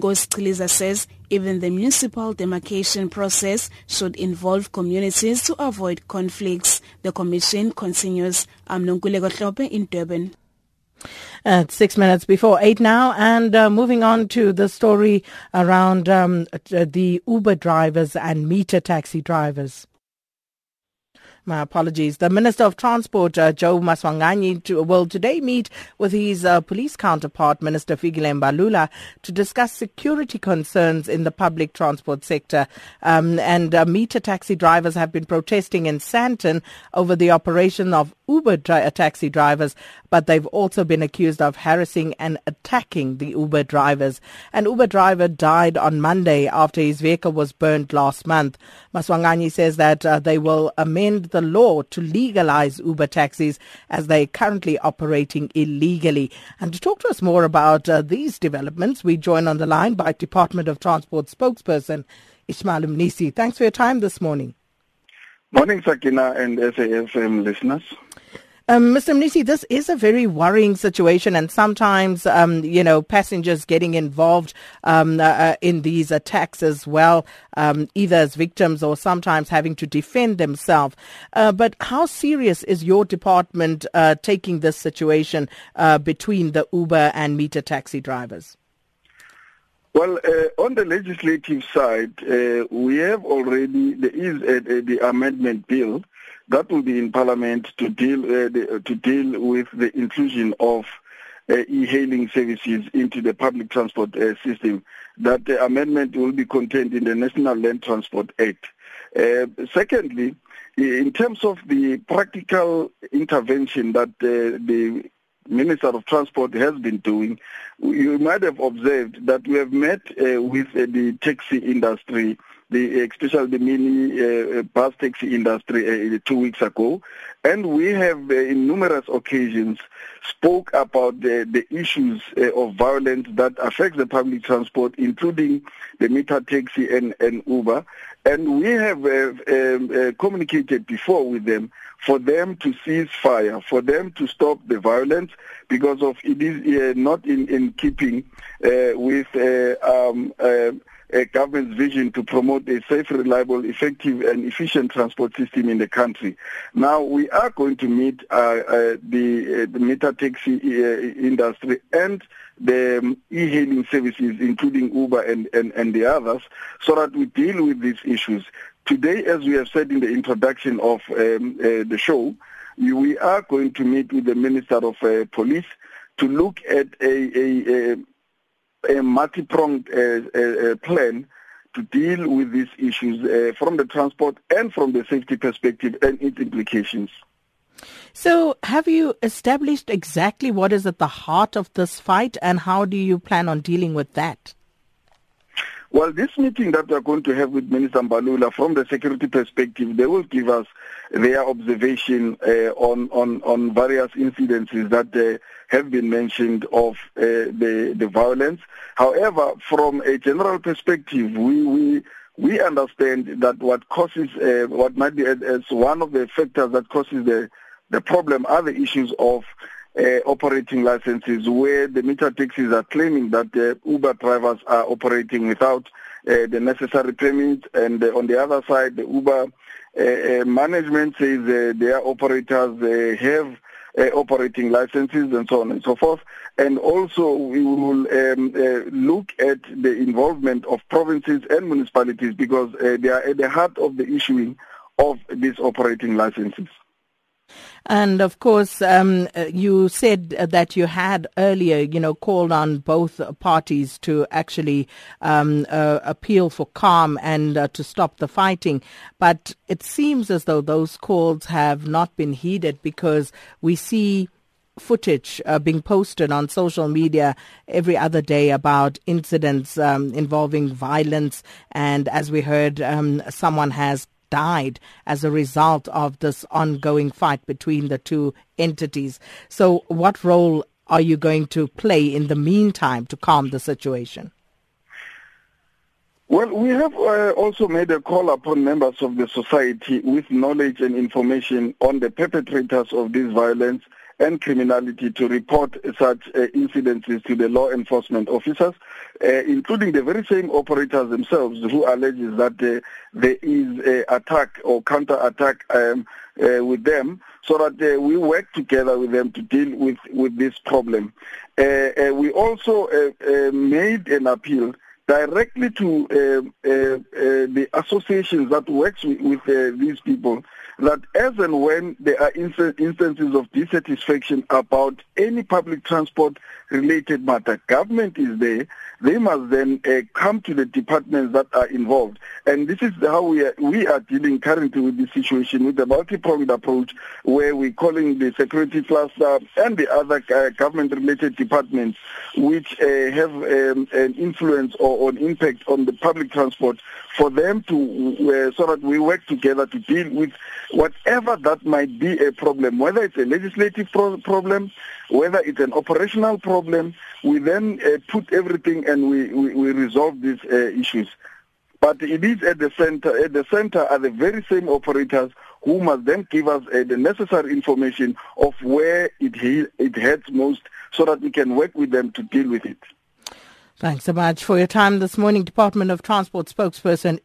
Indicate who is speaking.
Speaker 1: Ngosi says even the municipal demarcation process should involve communities to avoid conflicts. The commission continues. I'm Nonkulego in Durban.
Speaker 2: At six minutes before eight now, and uh, moving on to the story around um, the Uber drivers and meter taxi drivers. My apologies. The Minister of Transport, uh, Joe Maswanganyi, to, will today meet with his uh, police counterpart, Minister Fikile Mbalula, to discuss security concerns in the public transport sector. Um, and uh, meter taxi drivers have been protesting in Sandton over the operation of Uber dri- uh, taxi drivers, but they've also been accused of harassing and attacking the Uber drivers. An Uber driver died on Monday after his vehicle was burned last month. Maswanganyi says that uh, they will amend the law to legalize Uber taxis as they are currently operating illegally. And to talk to us more about uh, these developments, we join on the line by Department of Transport spokesperson Ismail Mnisi. Thanks for your time this morning.
Speaker 3: Morning, Sakina and SAFM listeners.
Speaker 2: Um, Mr. Mnisi, this is a very worrying situation, and sometimes, um, you know, passengers getting involved um, uh, uh, in these attacks as well, um, either as victims or sometimes having to defend themselves. Uh, but how serious is your department uh, taking this situation uh, between the Uber and meter taxi drivers?
Speaker 3: Well, uh, on the legislative side, uh, we have already, there is a, a, the amendment bill that will be in Parliament to deal, uh, the, to deal with the inclusion of uh, e-hailing services into the public transport uh, system. That amendment will be contained in the National Land Transport Act. Uh, secondly, in terms of the practical intervention that the Minister of Transport has been doing, you might have observed that we have met uh, with uh, the taxi industry, the especially the mini uh, bus taxi industry uh, two weeks ago, and we have uh, in numerous occasions spoke about the, the issues uh, of violence that affect the public transport, including the meter taxi and, and Uber, and we have um, communicated before with them for them to cease fire, for them to stop the violence, because of it is uh, not in, in keeping uh, with uh, um, uh, a government's vision to promote a safe, reliable, effective, and efficient transport system in the country. Now, we are going to meet uh, uh, the, the meter taxi industry and the um, e-hailing services, including Uber and, and, and the others, so that we deal with these issues. Today, as we have said in the introduction of um, uh, the show, we are going to meet with the Minister of uh, Police to look at a, a, a, a multi-pronged uh, uh, uh plan to deal with these issues uh, from the transport and from the safety perspective and its implications.
Speaker 2: So, have you established exactly what is at the heart of this fight and how do you plan on dealing with that?
Speaker 3: Well, this meeting that we are going to have with Minister Mbalula, from the security perspective, they will give us their observation uh, on, on, on various incidences that uh, have been mentioned of uh, the, the violence. However, from a general perspective, we, we, we understand that what causes, uh, what might be as one of the factors that causes the, the problem are the issues of uh, operating licenses where the meter taxis are claiming that the Uber drivers are operating without uh, the necessary permits and uh, on the other side the Uber uh, uh, management says uh, their operators have operating licenses and so on and so forth. And also we will um, look at the involvement of provinces and municipalities because they are at the heart of the issuing of these operating licenses.
Speaker 2: And of course, um, uh, you said that you had earlier, you know, called on both parties to actually um, uh, appeal for calm and uh, to stop the fighting. But it seems as though those calls have not been heeded because we see footage uh, being posted on social media every other day about incidents um, involving violence. And as we heard, um, someone has died as a result of this ongoing fight between the two entities. So, what role are you going to play in the meantime to calm the situation?
Speaker 3: Well, we have uh, also made a call upon members of the society with knowledge and information on the perpetrators of this violence and criminality to report such uh, incidences to the law enforcement officers, uh, including the very same operators themselves who alleges that uh, there is a attack or counter attack um, uh, with them, so that uh, we work together with them to deal with with this problem. Uh, we also made an appeal directly to uh, uh, uh, the associations that works with, with uh, these people that as and when there are instances of dissatisfaction about any public transport related matter, government is there they must then uh, come to the departments that are involved. And this is how we are, we are dealing currently with the situation with the multi-pronged approach where we're calling the security cluster and the other uh, government-related departments which uh, have um, an influence or an impact on the public transport for them to, uh, so that we work together to deal with whatever that might be a problem, whether it's a legislative pro- problem, whether it's an operational problem, we then uh, put everything and we, we, we resolve these uh, issues. But it is at the center. At the center are the very same operators who must then give us uh, the necessary information of where it it hurts most, so that we can work with them to deal with it.
Speaker 2: Thanks so much for your time this morning, Department of Transport spokesperson.